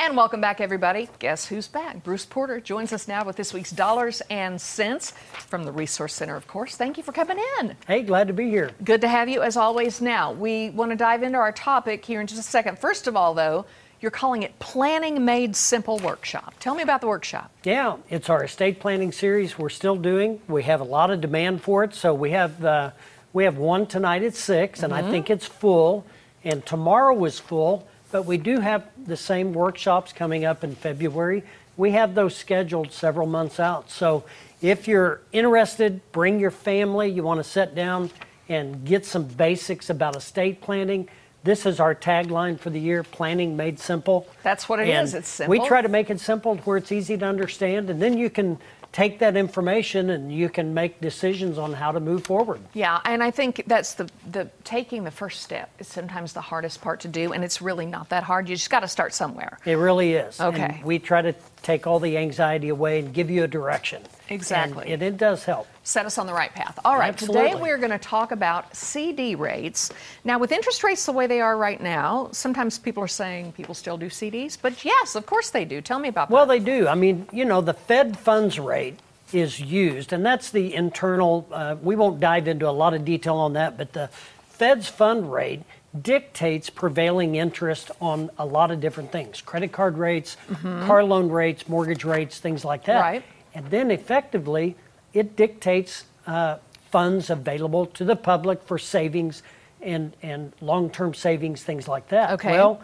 And welcome back, everybody. Guess who's back? Bruce Porter joins us now with this week's Dollars and Cents from the Resource Center, of course. Thank you for coming in. Hey, glad to be here. Good to have you, as always. Now, we want to dive into our topic here in just a second. First of all, though, you're calling it Planning Made Simple Workshop. Tell me about the workshop. Yeah, it's our estate planning series we're still doing. We have a lot of demand for it, so we have uh, we have one tonight at 6 and I Mm-hmm. think it's full. And tomorrow is full, but we do have the same workshops coming up in February. We have those scheduled several months out. So if you're interested, bring your family. You want to sit down and get some basics about estate planning. This is our tagline for the year: "Planning made simple." That's what it is. is. It's simple. We try to make it simple where it's easy to understand, and then you can take that information and you can make decisions on how to move forward. Yeah, and I think that's the, the taking the first step is sometimes the hardest part to do, and it's really not that hard. You just got to start somewhere. It really is. Okay. And we try to take all the anxiety away and give you a direction. Exactly. And it, it does help. Set us on the right path. All right, today we're going to talk about CD rates. Now, with interest rates the way they are right now, sometimes people are saying people still do CDs, but yes, of course they do. Tell me about Well, that. they do. I mean, you know, the Fed funds rate is used, and that's the internal. Uh, we won't dive into a lot of detail on that, but the Fed's fund rate dictates prevailing interest on a lot of different things credit card rates, car loan rates, mortgage rates, things like that. Right. And then effectively, it dictates uh, funds available to the public for savings and, and long term savings, things like that. Okay. Well,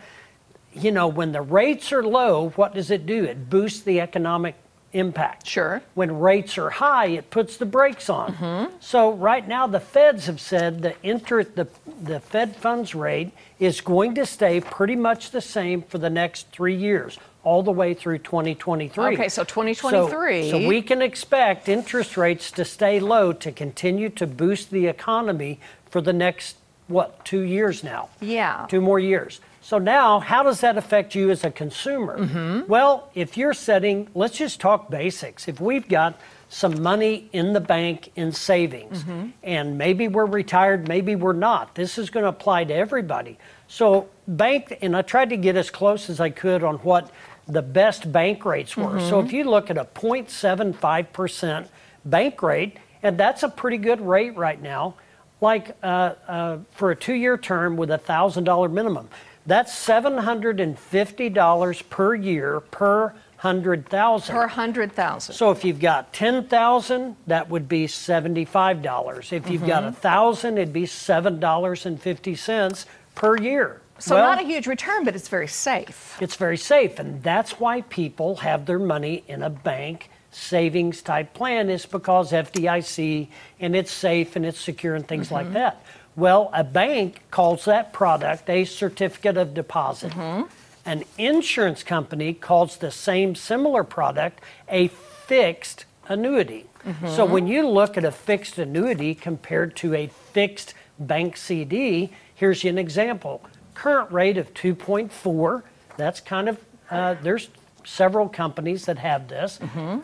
you know, when the rates are low, what does it do? It boosts the economic impact. Sure. When rates are high, it puts the brakes on. Hmm. So right now, the Feds have said the inter the the Fed funds rate is going to stay pretty much the same for the next three years, all the way through 2023. Okay, so 2023. So, so we can expect interest rates to stay low to continue to boost the economy for the next what two years now Yeah. two more years. So now, how does that affect you as a consumer? Mm-hmm. Well, if you're setting, let's just talk basics. If we've got some money in the bank in savings, Mm-hmm. and maybe we're retired, maybe we're not, this is going to apply to everybody. So, bank, and I tried to get as close as I could on what the best bank rates were. So, Mm-hmm. if you look at a 0.75% bank rate, and that's a pretty good rate right now like uh, uh, for a two-year term with a thousand dollar minimum. That's seven hundred and fifty dollars per year per hundred thousand. per 100,000. So if you've got ten thousand, that would be seventy-five dollars. If you've got a thousand, it'd be seven dollars and fifty cents per year. So Well, not a huge return, but it's very safe. it's very safe, and that's why people have their money in a bank savings type plan is because FDIC and it's safe and it's secure and things like mm-hmm. that. Well, a bank calls that product a certificate of deposit. Mm-hmm. An insurance company calls the same similar product a fixed annuity. So mm-hmm. when you look at a fixed annuity compared to a fixed bank CD, here's an example. Current rate of 2.4. That's kind of uh, there's several companies that have this.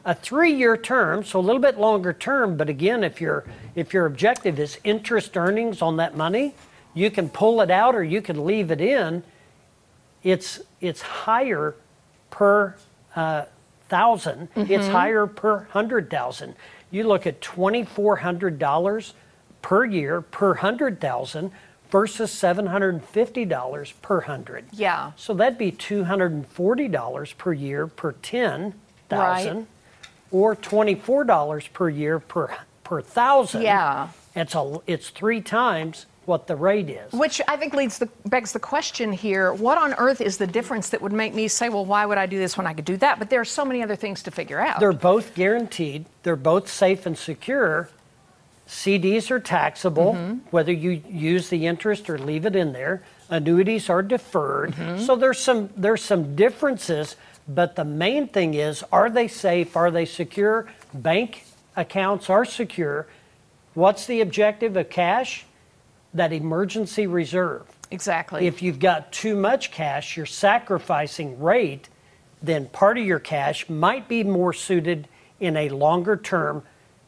A three-year term, so a little bit longer term, but again, if your if your objective is interest earnings on that money, you can pull it out or you can leave it in. It's it's higher per uh, 1000 It's higher per hundred thousand. You look at twenty four hundred dollars per year per hundred thousand versus seven hundred and fifty dollars per hundred. Yeah. So that'd be two hundred and forty dollars per year per ten thousand, Right. or twenty four dollars per year per per thousand. Yeah. It's a it's three times what the rate is. Which I think leads the begs the question here: What on earth is the difference that would make me say, "Well, why would I do this when I could do that?" But there are so many other things to figure out. They're both guaranteed. They're both safe and secure. CDs are taxable, mm-hmm. whether you use the interest or leave it in there. Annuities are deferred. Mm-hmm. So there's some there's some differences, but the main thing is are they safe? Are they secure? Bank accounts are secure. What's the objective of cash? That emergency reserve. exactly. If you've got too much cash, you're sacrificing rate, then part of your cash might be more suited in a longer term,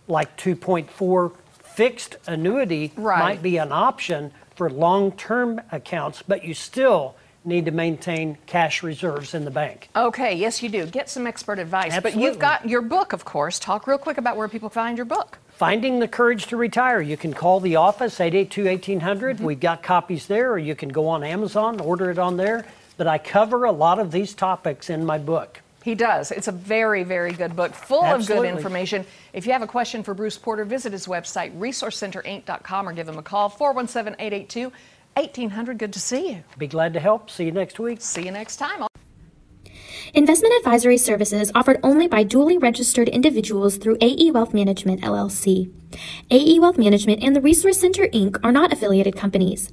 like 2.4 fixed annuity Right. might be an option for long term accounts, but you still need to maintain cash reserves in the bank. Okay, yes, you do. Get some expert advice. But you've got your book, of course. Talk real quick about where people find your book. Finding the Courage to Retire. You can call the office, 882 1800. Mm-hmm. We've got copies there, or you can go on Amazon, order it on there. But I cover a lot of these topics in my book. He does. It's a very, very good book, full of good information. If you have a question for Bruce Porter, visit his website, resourcecenterinc.com, or give him a call, 417 882 1800. Good to see you. Be glad to help. See you next week. See you next time. Investment advisory services offered only by duly registered individuals through AE Wealth Management LLC. AE Wealth Management and the Resource Center Inc. are not affiliated companies.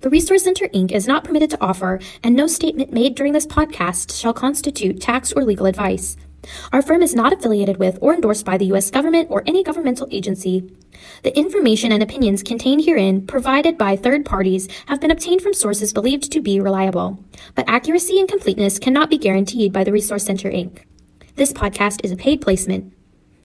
The Resource Center Inc. is not permitted to offer, and no statement made during this podcast shall constitute tax or legal advice. Our firm is not affiliated with or endorsed by the U.S. government or any governmental agency. The information and opinions contained herein, provided by third parties, have been obtained from sources believed to be reliable, but accuracy and completeness cannot be guaranteed by the Resource Center Inc. This podcast is a paid placement.